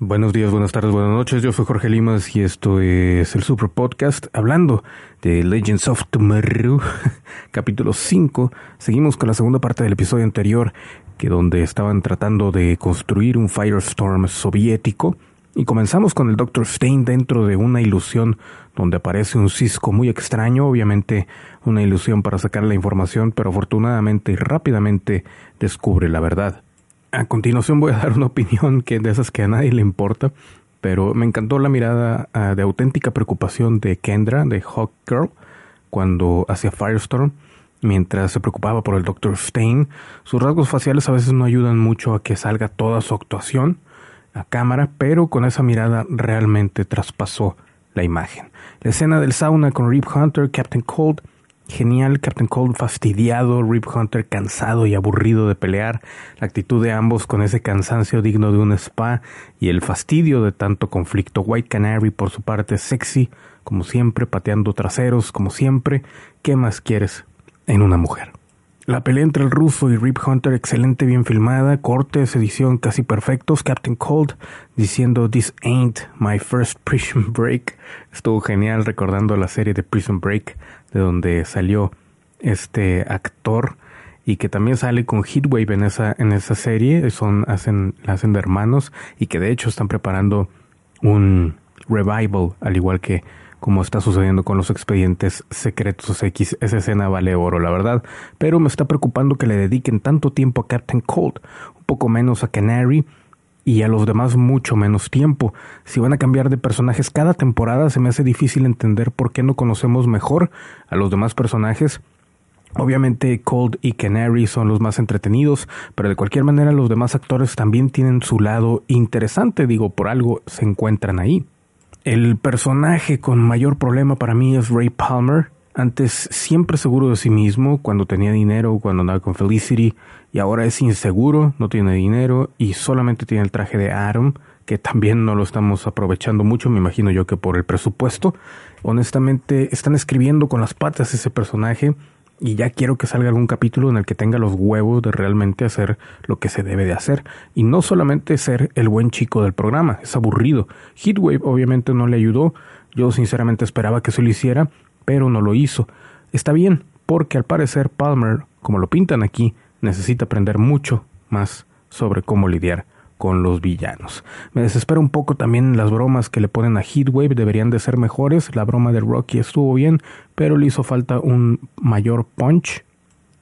Buenos días, buenas tardes, buenas noches. Yo soy Jorge Limas y esto es el Super Podcast hablando de Legends of Tomorrow, capítulo 5. Seguimos con la segunda parte del episodio anterior, que donde estaban tratando de construir un Firestorm soviético. Y comenzamos con el Dr. Stein dentro de una ilusión donde aparece un cisco muy extraño, obviamente una ilusión para sacar la información, pero afortunadamente y rápidamente descubre la verdad. A continuación voy a dar una opinión que de esas que a nadie le importa, pero me encantó la mirada uh, de auténtica preocupación de Kendra, de Hawk Girl, cuando hacía Firestorm, mientras se preocupaba por el Dr. Stein. Sus rasgos faciales a veces no ayudan mucho a que salga toda su actuación a cámara, pero con esa mirada realmente traspasó la imagen. La escena del sauna con Rip Hunter, Captain Cold, Genial, Captain Cold fastidiado, Rip Hunter cansado y aburrido de pelear, la actitud de ambos con ese cansancio digno de un spa y el fastidio de tanto conflicto. White Canary por su parte sexy, como siempre, pateando traseros, como siempre. ¿Qué más quieres en una mujer? La pelea entre el ruso y Rip Hunter excelente bien filmada, cortes, edición casi perfectos, Captain Cold diciendo This ain't my first prison break. Estuvo genial recordando la serie de Prison Break de donde salió este actor y que también sale con Heatwave en esa en esa serie, son hacen la hacen de hermanos y que de hecho están preparando un revival al igual que como está sucediendo con los expedientes secretos X. Esa escena vale oro, la verdad. Pero me está preocupando que le dediquen tanto tiempo a Captain Cold, un poco menos a Canary y a los demás mucho menos tiempo. Si van a cambiar de personajes cada temporada, se me hace difícil entender por qué no conocemos mejor a los demás personajes. Obviamente Cold y Canary son los más entretenidos, pero de cualquier manera los demás actores también tienen su lado interesante, digo, por algo se encuentran ahí. El personaje con mayor problema para mí es Ray Palmer. Antes siempre seguro de sí mismo, cuando tenía dinero, cuando andaba con Felicity, y ahora es inseguro, no tiene dinero y solamente tiene el traje de Adam, que también no lo estamos aprovechando mucho, me imagino yo que por el presupuesto. Honestamente, están escribiendo con las patas ese personaje y ya quiero que salga algún capítulo en el que tenga los huevos de realmente hacer lo que se debe de hacer y no solamente ser el buen chico del programa, es aburrido. Heatwave obviamente no le ayudó, yo sinceramente esperaba que se lo hiciera, pero no lo hizo. Está bien, porque al parecer Palmer, como lo pintan aquí, necesita aprender mucho más sobre cómo lidiar con los villanos. Me desespera un poco también las bromas que le ponen a Heatwave, deberían de ser mejores. La broma de Rocky estuvo bien, pero le hizo falta un mayor punch.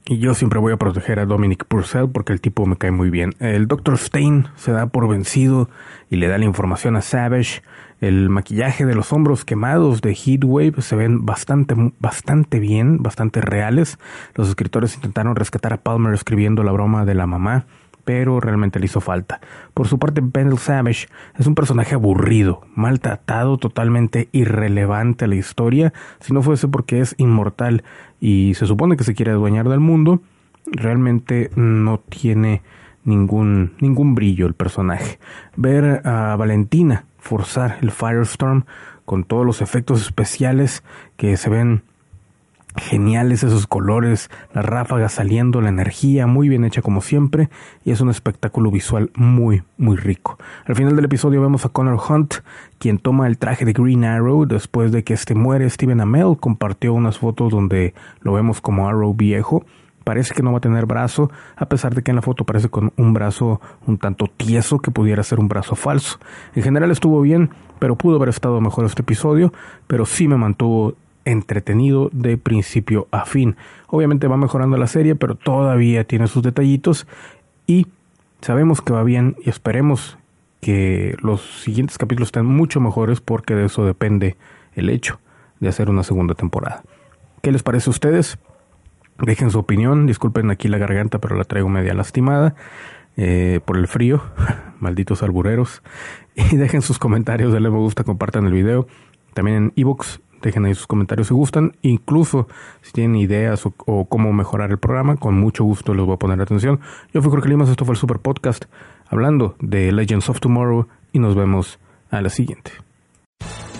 Y yo siempre voy a proteger a Dominic Purcell porque el tipo me cae muy bien. El Dr. Stein se da por vencido y le da la información a Savage. El maquillaje de los hombros quemados de Heatwave se ven bastante, bastante bien, bastante reales. Los escritores intentaron rescatar a Palmer escribiendo la broma de la mamá pero realmente le hizo falta. Por su parte, Pendle Savage es un personaje aburrido, maltratado, totalmente irrelevante a la historia, si no fuese porque es inmortal y se supone que se quiere adueñar del mundo, realmente no tiene ningún, ningún brillo el personaje. Ver a Valentina forzar el Firestorm con todos los efectos especiales que se ven geniales esos colores, las ráfagas saliendo, la energía muy bien hecha como siempre y es un espectáculo visual muy muy rico. Al final del episodio vemos a Connor Hunt, quien toma el traje de Green Arrow después de que este muere. Steven Amell compartió unas fotos donde lo vemos como Arrow viejo. Parece que no va a tener brazo, a pesar de que en la foto parece con un brazo un tanto tieso que pudiera ser un brazo falso. En general estuvo bien, pero pudo haber estado mejor este episodio, pero sí me mantuvo entretenido de principio a fin. Obviamente va mejorando la serie, pero todavía tiene sus detallitos y sabemos que va bien y esperemos que los siguientes capítulos estén mucho mejores porque de eso depende el hecho de hacer una segunda temporada. ¿Qué les parece a ustedes? Dejen su opinión, disculpen aquí la garganta, pero la traigo media lastimada. eh, por el frío, malditos albureros. Y dejen sus comentarios, denle me gusta, compartan el video. También en ebooks, dejen ahí sus comentarios si gustan. Incluso si tienen ideas o, cómo mejorar el programa, con mucho gusto les voy a poner atención. Yo fui Jorge Limas, esto fue el Super Podcast, hablando de Legends of Tomorrow y nos vemos a la siguiente.